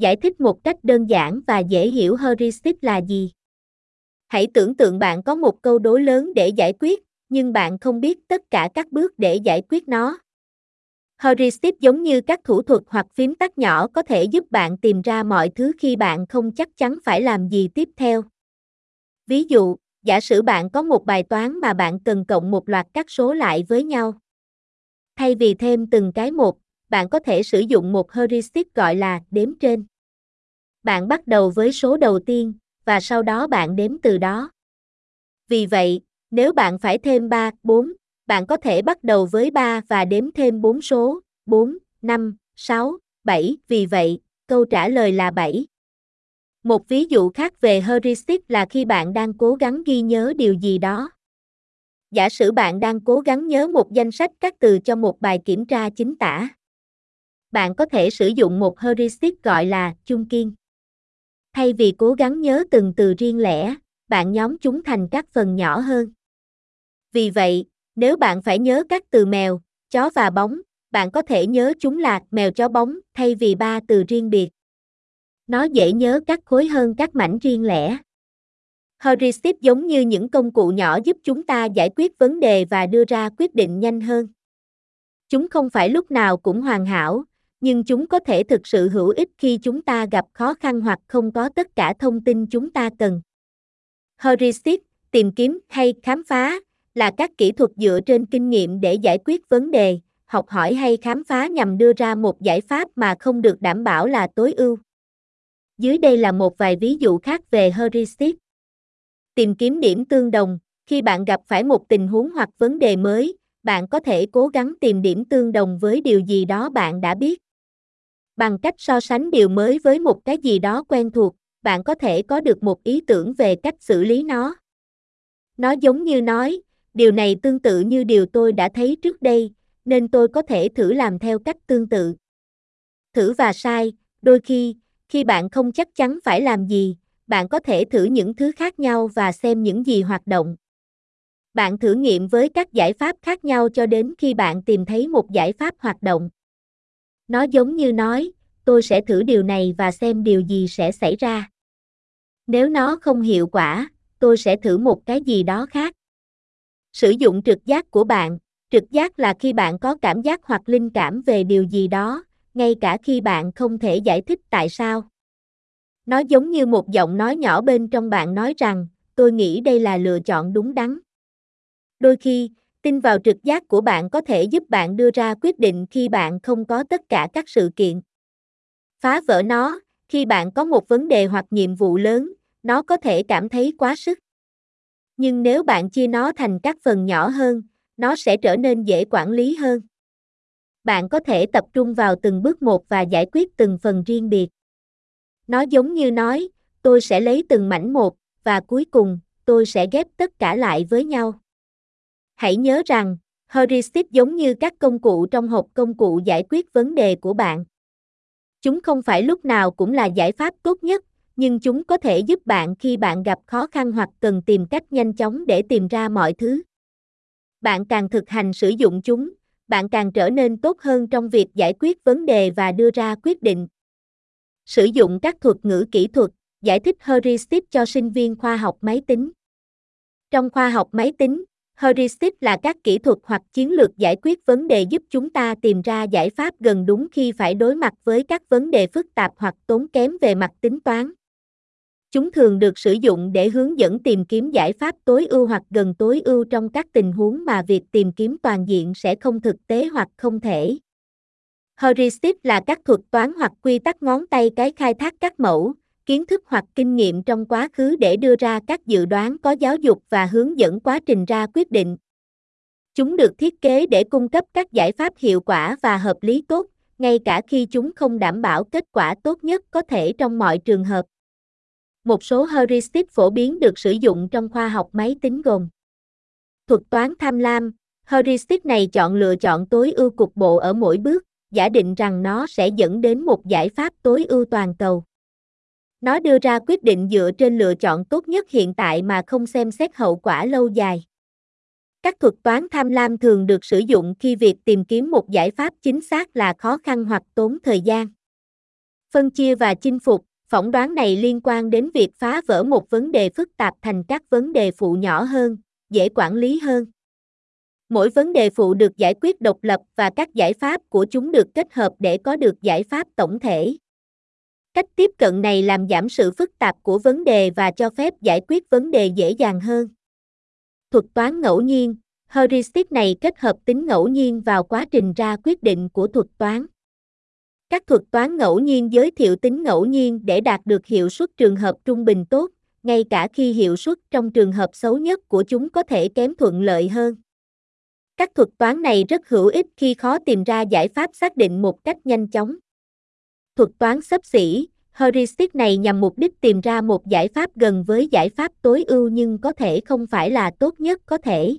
Giải thích một cách đơn giản và dễ hiểu heuristic là gì? Hãy tưởng tượng bạn có một câu đố lớn để giải quyết, nhưng bạn không biết tất cả các bước để giải quyết nó. Heuristic giống như các thủ thuật hoặc phím tắt nhỏ có thể giúp bạn tìm ra mọi thứ khi bạn không chắc chắn phải làm gì tiếp theo. Ví dụ, giả sử bạn có một bài toán mà bạn cần cộng một loạt các số lại với nhau. Thay vì thêm từng cái một, bạn có thể sử dụng một heuristic gọi là đếm trên. Bạn bắt đầu với số đầu tiên, và sau đó bạn đếm từ đó. Vì vậy, nếu bạn phải thêm 3, 4, bạn có thể bắt đầu với 3 và đếm thêm 4 số, 4, 5, 6, 7, vì vậy, câu trả lời là 7. Một ví dụ khác về heuristic là khi bạn đang cố gắng ghi nhớ điều gì đó. Giả sử bạn đang cố gắng nhớ một danh sách các từ cho một bài kiểm tra chính tả. Bạn có thể sử dụng một heuristic gọi là chung kiên. Thay vì cố gắng nhớ từng từ riêng lẻ, bạn nhóm chúng thành các phần nhỏ hơn. Vì vậy, nếu bạn phải nhớ các từ mèo, chó và bóng, bạn có thể nhớ chúng là mèo chó bóng thay vì ba từ riêng biệt. Nó dễ nhớ các khối hơn các mảnh riêng lẻ. Heuristic giống như những công cụ nhỏ giúp chúng ta giải quyết vấn đề và đưa ra quyết định nhanh hơn. Chúng không phải lúc nào cũng hoàn hảo, nhưng chúng có thể thực sự hữu ích khi chúng ta gặp khó khăn hoặc không có tất cả thông tin chúng ta cần. Heuristic, tìm kiếm hay khám phá là các kỹ thuật dựa trên kinh nghiệm để giải quyết vấn đề, học hỏi hay khám phá nhằm đưa ra một giải pháp mà không được đảm bảo là tối ưu. Dưới đây là một vài ví dụ khác về heuristic. Tìm kiếm điểm tương đồng, khi bạn gặp phải một tình huống hoặc vấn đề mới, bạn có thể cố gắng tìm điểm tương đồng với điều gì đó bạn đã biết. Bằng cách so sánh điều mới với một cái gì đó quen thuộc, bạn có thể có được một ý tưởng về cách xử lý nó. Nó giống như nói, điều này tương tự như điều tôi đã thấy trước đây, nên tôi có thể thử làm theo cách tương tự. Thử và sai, đôi khi, khi bạn không chắc chắn phải làm gì, bạn có thể thử những thứ khác nhau và xem những gì hoạt động. Bạn thử nghiệm với các giải pháp khác nhau cho đến khi bạn tìm thấy một giải pháp hoạt động. Nó giống như nói, tôi sẽ thử điều này và xem điều gì sẽ xảy ra. Nếu nó không hiệu quả, tôi sẽ thử một cái gì đó khác. Sử dụng trực giác của bạn, trực giác là khi bạn có cảm giác hoặc linh cảm về điều gì đó, ngay cả khi bạn không thể giải thích tại sao. Nó giống như một giọng nói nhỏ bên trong bạn nói rằng, tôi nghĩ đây là lựa chọn đúng đắn. Đôi khi, tin vào trực giác của bạn có thể giúp bạn đưa ra quyết định khi bạn không có tất cả các sự kiện. Phá vỡ nó, khi bạn có một vấn đề hoặc nhiệm vụ lớn, nó có thể cảm thấy quá sức. Nhưng nếu bạn chia nó thành các phần nhỏ hơn, nó sẽ trở nên dễ quản lý hơn. Bạn có thể tập trung vào từng bước một và giải quyết từng phần riêng biệt. Nó giống như nói, tôi sẽ lấy từng mảnh một, và cuối cùng, tôi sẽ ghép tất cả lại với nhau. Hãy nhớ rằng, heuristic giống như các công cụ trong hộp công cụ giải quyết vấn đề của bạn. Chúng không phải lúc nào cũng là giải pháp tốt nhất, nhưng chúng có thể giúp bạn khi bạn gặp khó khăn hoặc cần tìm cách nhanh chóng để tìm ra mọi thứ. Bạn càng thực hành sử dụng chúng, bạn càng trở nên tốt hơn trong việc giải quyết vấn đề và đưa ra quyết định. Sử dụng các thuật ngữ kỹ thuật, giải thích heuristic cho sinh viên khoa học máy tính. Trong khoa học máy tính, heuristic là các kỹ thuật hoặc chiến lược giải quyết vấn đề giúp chúng ta tìm ra giải pháp gần đúng khi phải đối mặt với các vấn đề phức tạp hoặc tốn kém về mặt tính toán. Chúng thường được sử dụng để hướng dẫn tìm kiếm giải pháp tối ưu hoặc gần tối ưu trong các tình huống mà việc tìm kiếm toàn diện sẽ không thực tế hoặc không thể. Heuristic là các thuật toán hoặc quy tắc ngón tay cái khai thác các mẫu, kiến thức hoặc kinh nghiệm trong quá khứ để đưa ra các dự đoán có giáo dục và hướng dẫn quá trình ra quyết định. Chúng được thiết kế để cung cấp các giải pháp hiệu quả và hợp lý tốt, ngay cả khi chúng không đảm bảo kết quả tốt nhất có thể trong mọi trường hợp. Một số heuristic phổ biến được sử dụng trong khoa học máy tính gồm Thuật toán tham lam, heuristic này chọn lựa chọn tối ưu cục bộ ở mỗi bước, giả định rằng nó sẽ dẫn đến một giải pháp tối ưu toàn cầu. Nó đưa ra quyết định dựa trên lựa chọn tốt nhất hiện tại mà không xem xét hậu quả lâu dài. Các thuật toán tham lam thường được sử dụng khi việc tìm kiếm một giải pháp chính xác là khó khăn hoặc tốn thời gian. Phân chia và chinh phục, phỏng đoán này liên quan đến việc phá vỡ một vấn đề phức tạp thành các vấn đề phụ nhỏ hơn, dễ quản lý hơn. Mỗi vấn đề phụ được giải quyết độc lập và các giải pháp của chúng được kết hợp để có được giải pháp tổng thể. Cách tiếp cận này làm giảm sự phức tạp của vấn đề và cho phép giải quyết vấn đề dễ dàng hơn. Thuật toán ngẫu nhiên, heuristic này kết hợp tính ngẫu nhiên vào quá trình ra quyết định của thuật toán. Các thuật toán ngẫu nhiên giới thiệu tính ngẫu nhiên để đạt được hiệu suất trường hợp trung bình tốt, ngay cả khi hiệu suất trong trường hợp xấu nhất của chúng có thể kém thuận lợi hơn. Các thuật toán này rất hữu ích khi khó tìm ra giải pháp xác định một cách nhanh chóng. Thuật toán xấp xỉ, heuristic này nhằm mục đích tìm ra một giải pháp gần với giải pháp tối ưu nhưng có thể không phải là tốt nhất có thể.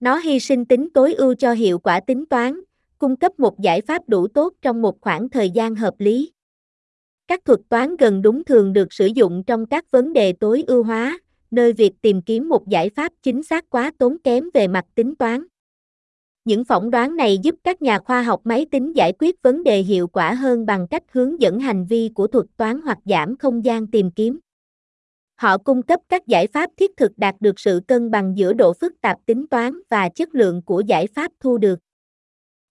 Nó hy sinh tính tối ưu cho hiệu quả tính toán, cung cấp một giải pháp đủ tốt trong một khoảng thời gian hợp lý. Các thuật toán gần đúng thường được sử dụng trong các vấn đề tối ưu hóa, nơi việc tìm kiếm một giải pháp chính xác quá tốn kém về mặt tính toán. Những phỏng đoán này giúp các nhà khoa học máy tính giải quyết vấn đề hiệu quả hơn bằng cách hướng dẫn hành vi của thuật toán hoặc giảm không gian tìm kiếm. Họ cung cấp các giải pháp thiết thực đạt được sự cân bằng giữa độ phức tạp tính toán và chất lượng của giải pháp thu được.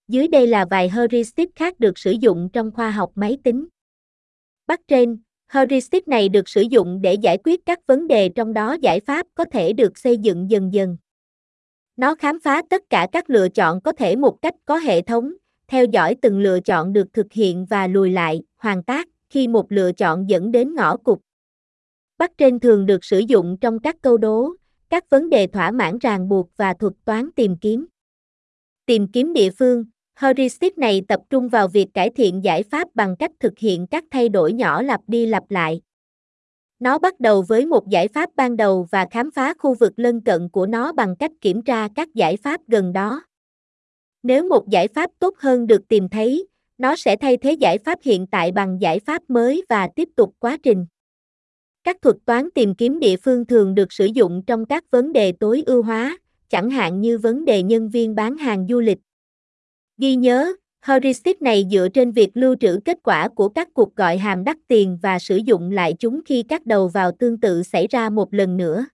Dưới đây là vài heuristic khác được sử dụng trong khoa học máy tính. Bắt trên, heuristic này được sử dụng để giải quyết các vấn đề trong đó giải pháp có thể được xây dựng dần dần. Nó khám phá tất cả các lựa chọn có thể một cách có hệ thống, theo dõi từng lựa chọn được thực hiện và lùi lại, hoàn tác, khi một lựa chọn dẫn đến ngõ cụt. Bắt trên thường được sử dụng trong các câu đố, các vấn đề thỏa mãn ràng buộc và thuật toán tìm kiếm. Tìm kiếm địa phương, heuristic này tập trung vào việc cải thiện giải pháp bằng cách thực hiện các thay đổi nhỏ lặp đi lặp lại. Nó bắt đầu với một giải pháp ban đầu và khám phá khu vực lân cận của nó bằng cách kiểm tra các giải pháp gần đó. Nếu một giải pháp tốt hơn được tìm thấy, nó sẽ thay thế giải pháp hiện tại bằng giải pháp mới và tiếp tục quá trình. Các thuật toán tìm kiếm địa phương thường được sử dụng trong các vấn đề tối ưu hóa, chẳng hạn như vấn đề nhân viên bán hàng du lịch. Ghi nhớ, Heuristic này dựa trên việc lưu trữ kết quả của các cuộc gọi hàm đắt tiền và sử dụng lại chúng khi các đầu vào tương tự xảy ra một lần nữa.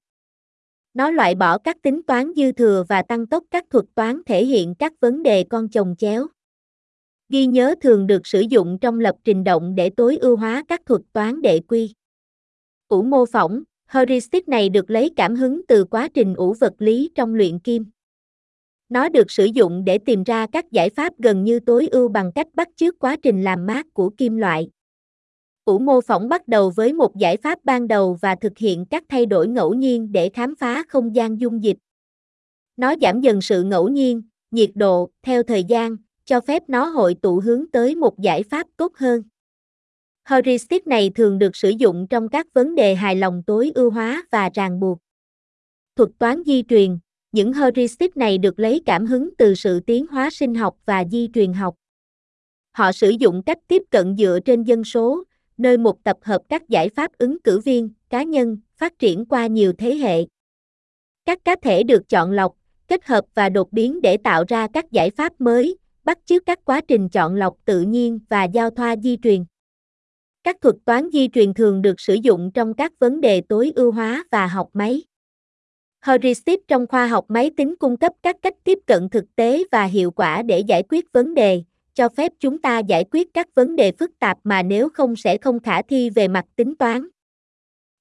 Nó loại bỏ các tính toán dư thừa và tăng tốc các thuật toán thể hiện các vấn đề con chồng chéo. Ghi nhớ thường được sử dụng trong lập trình động để tối ưu hóa các thuật toán đệ quy. Ủ mô phỏng, heuristic này được lấy cảm hứng từ quá trình ủ vật lý trong luyện kim. Nó được sử dụng để tìm ra các giải pháp gần như tối ưu bằng cách bắt chước quá trình làm mát của kim loại. Ủ mô phỏng bắt đầu với một giải pháp ban đầu và thực hiện các thay đổi ngẫu nhiên để khám phá không gian dung dịch. Nó giảm dần sự ngẫu nhiên, nhiệt độ, theo thời gian, cho phép nó hội tụ hướng tới một giải pháp tốt hơn. Heuristic này thường được sử dụng trong các vấn đề hài lòng tối ưu hóa và ràng buộc. Thuật toán di truyền, những heuristic này được lấy cảm hứng từ sự tiến hóa sinh học và di truyền học. Họ sử dụng cách tiếp cận dựa trên dân số, nơi một tập hợp các giải pháp ứng cử viên, cá nhân, phát triển qua nhiều thế hệ. Các cá thể được chọn lọc, kết hợp và đột biến để tạo ra các giải pháp mới, bắt chước các quá trình chọn lọc tự nhiên và giao thoa di truyền. Các thuật toán di truyền thường được sử dụng trong các vấn đề tối ưu hóa và học máy. Heuristic trong khoa học máy tính cung cấp các cách tiếp cận thực tế và hiệu quả để giải quyết vấn đề, cho phép chúng ta giải quyết các vấn đề phức tạp mà nếu không sẽ không khả thi về mặt tính toán.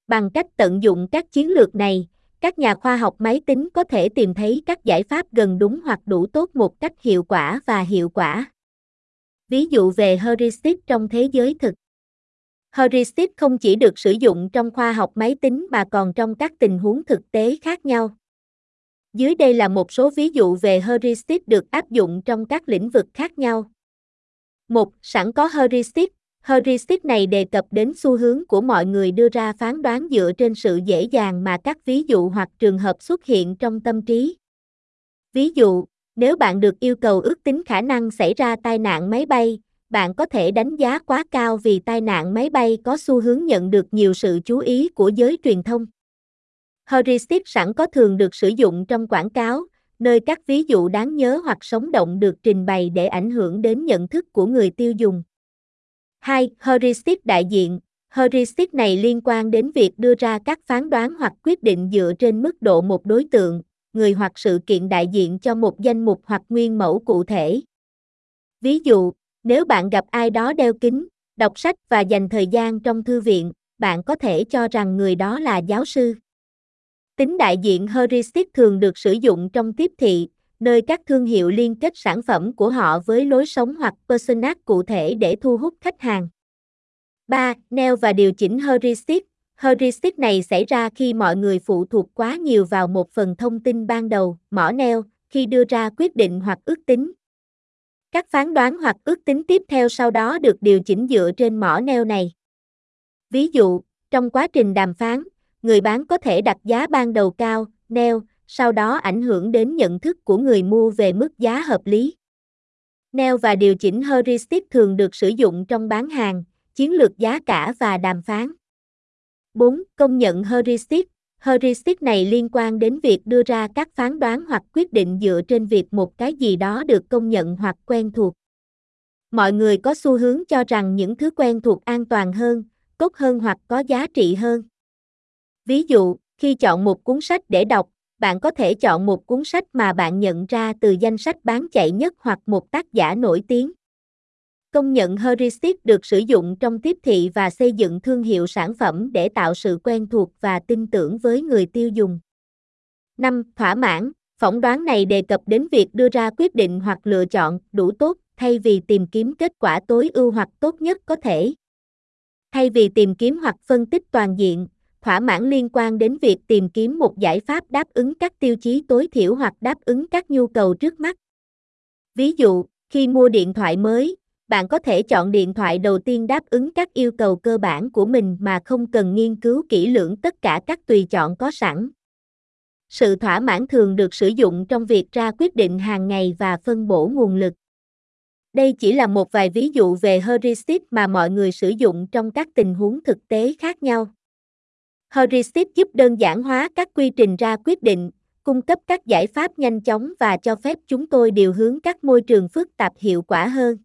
Bằng cách tận dụng các chiến lược này, các nhà khoa học máy tính có thể tìm thấy các giải pháp gần đúng hoặc đủ tốt một cách hiệu quả và hiệu quả. Ví dụ về heuristic trong thế giới thực Heuristic không chỉ được sử dụng trong khoa học máy tính mà còn trong các tình huống thực tế khác nhau. Dưới đây là một số ví dụ về heuristic được áp dụng trong các lĩnh vực khác nhau. 1. Sẵn có heuristic. Heuristic này đề cập đến xu hướng của mọi người đưa ra phán đoán dựa trên sự dễ dàng mà các ví dụ hoặc trường hợp xuất hiện trong tâm trí. Ví dụ, nếu bạn được yêu cầu ước tính khả năng xảy ra tai nạn máy bay, bạn có thể đánh giá quá cao vì tai nạn máy bay có xu hướng nhận được nhiều sự chú ý của giới truyền thông. Heuristic sẵn có thường được sử dụng trong quảng cáo, nơi các ví dụ đáng nhớ hoặc sống động được trình bày để ảnh hưởng đến nhận thức của người tiêu dùng. 2. Heuristic đại diện. Heuristic này liên quan đến việc đưa ra các phán đoán hoặc quyết định dựa trên mức độ một đối tượng, người hoặc sự kiện đại diện cho một danh mục hoặc nguyên mẫu cụ thể. Ví dụ, nếu bạn gặp ai đó đeo kính, đọc sách và dành thời gian trong thư viện, bạn có thể cho rằng người đó là giáo sư. Tính đại diện heuristic thường được sử dụng trong tiếp thị, nơi các thương hiệu liên kết sản phẩm của họ với lối sống hoặc persona cụ thể để thu hút khách hàng. 3. Neo và điều chỉnh heuristic. Heuristic này xảy ra khi mọi người phụ thuộc quá nhiều vào một phần thông tin ban đầu, mỏ neo, khi đưa ra quyết định hoặc ước tính. Các phán đoán hoặc ước tính tiếp theo sau đó được điều chỉnh dựa trên mỏ neo này. Ví dụ, trong quá trình đàm phán, người bán có thể đặt giá ban đầu cao, neo, sau đó ảnh hưởng đến nhận thức của người mua về mức giá hợp lý. Neo và điều chỉnh heuristic thường được sử dụng trong bán hàng, chiến lược giá cả và đàm phán. 4. Công nhận heuristic. Heuristic này liên quan đến việc đưa ra các phán đoán hoặc quyết định dựa trên việc một cái gì đó được công nhận hoặc quen thuộc. Mọi người có xu hướng cho rằng những thứ quen thuộc an toàn hơn, tốt hơn hoặc có giá trị hơn. Ví dụ, khi chọn một cuốn sách để đọc, bạn có thể chọn một cuốn sách mà bạn nhận ra từ danh sách bán chạy nhất hoặc một tác giả nổi tiếng. Công nhận heuristic được sử dụng trong tiếp thị và xây dựng thương hiệu sản phẩm để tạo sự quen thuộc và tin tưởng với người tiêu dùng. 5. Thỏa mãn. Phỏng đoán này đề cập đến việc đưa ra quyết định hoặc lựa chọn đủ tốt thay vì tìm kiếm kết quả tối ưu hoặc tốt nhất có thể. Thay vì tìm kiếm hoặc phân tích toàn diện, thỏa mãn liên quan đến việc tìm kiếm một giải pháp đáp ứng các tiêu chí tối thiểu hoặc đáp ứng các nhu cầu trước mắt. Ví dụ, khi mua điện thoại mới, bạn có thể chọn điện thoại đầu tiên đáp ứng các yêu cầu cơ bản của mình mà không cần nghiên cứu kỹ lưỡng tất cả các tùy chọn có sẵn. Sự thỏa mãn thường được sử dụng trong việc ra quyết định hàng ngày và phân bổ nguồn lực. Đây chỉ là một vài ví dụ về heuristic mà mọi người sử dụng trong các tình huống thực tế khác nhau. Heuristic giúp đơn giản hóa các quy trình ra quyết định, cung cấp các giải pháp nhanh chóng và cho phép chúng tôi điều hướng các môi trường phức tạp hiệu quả hơn.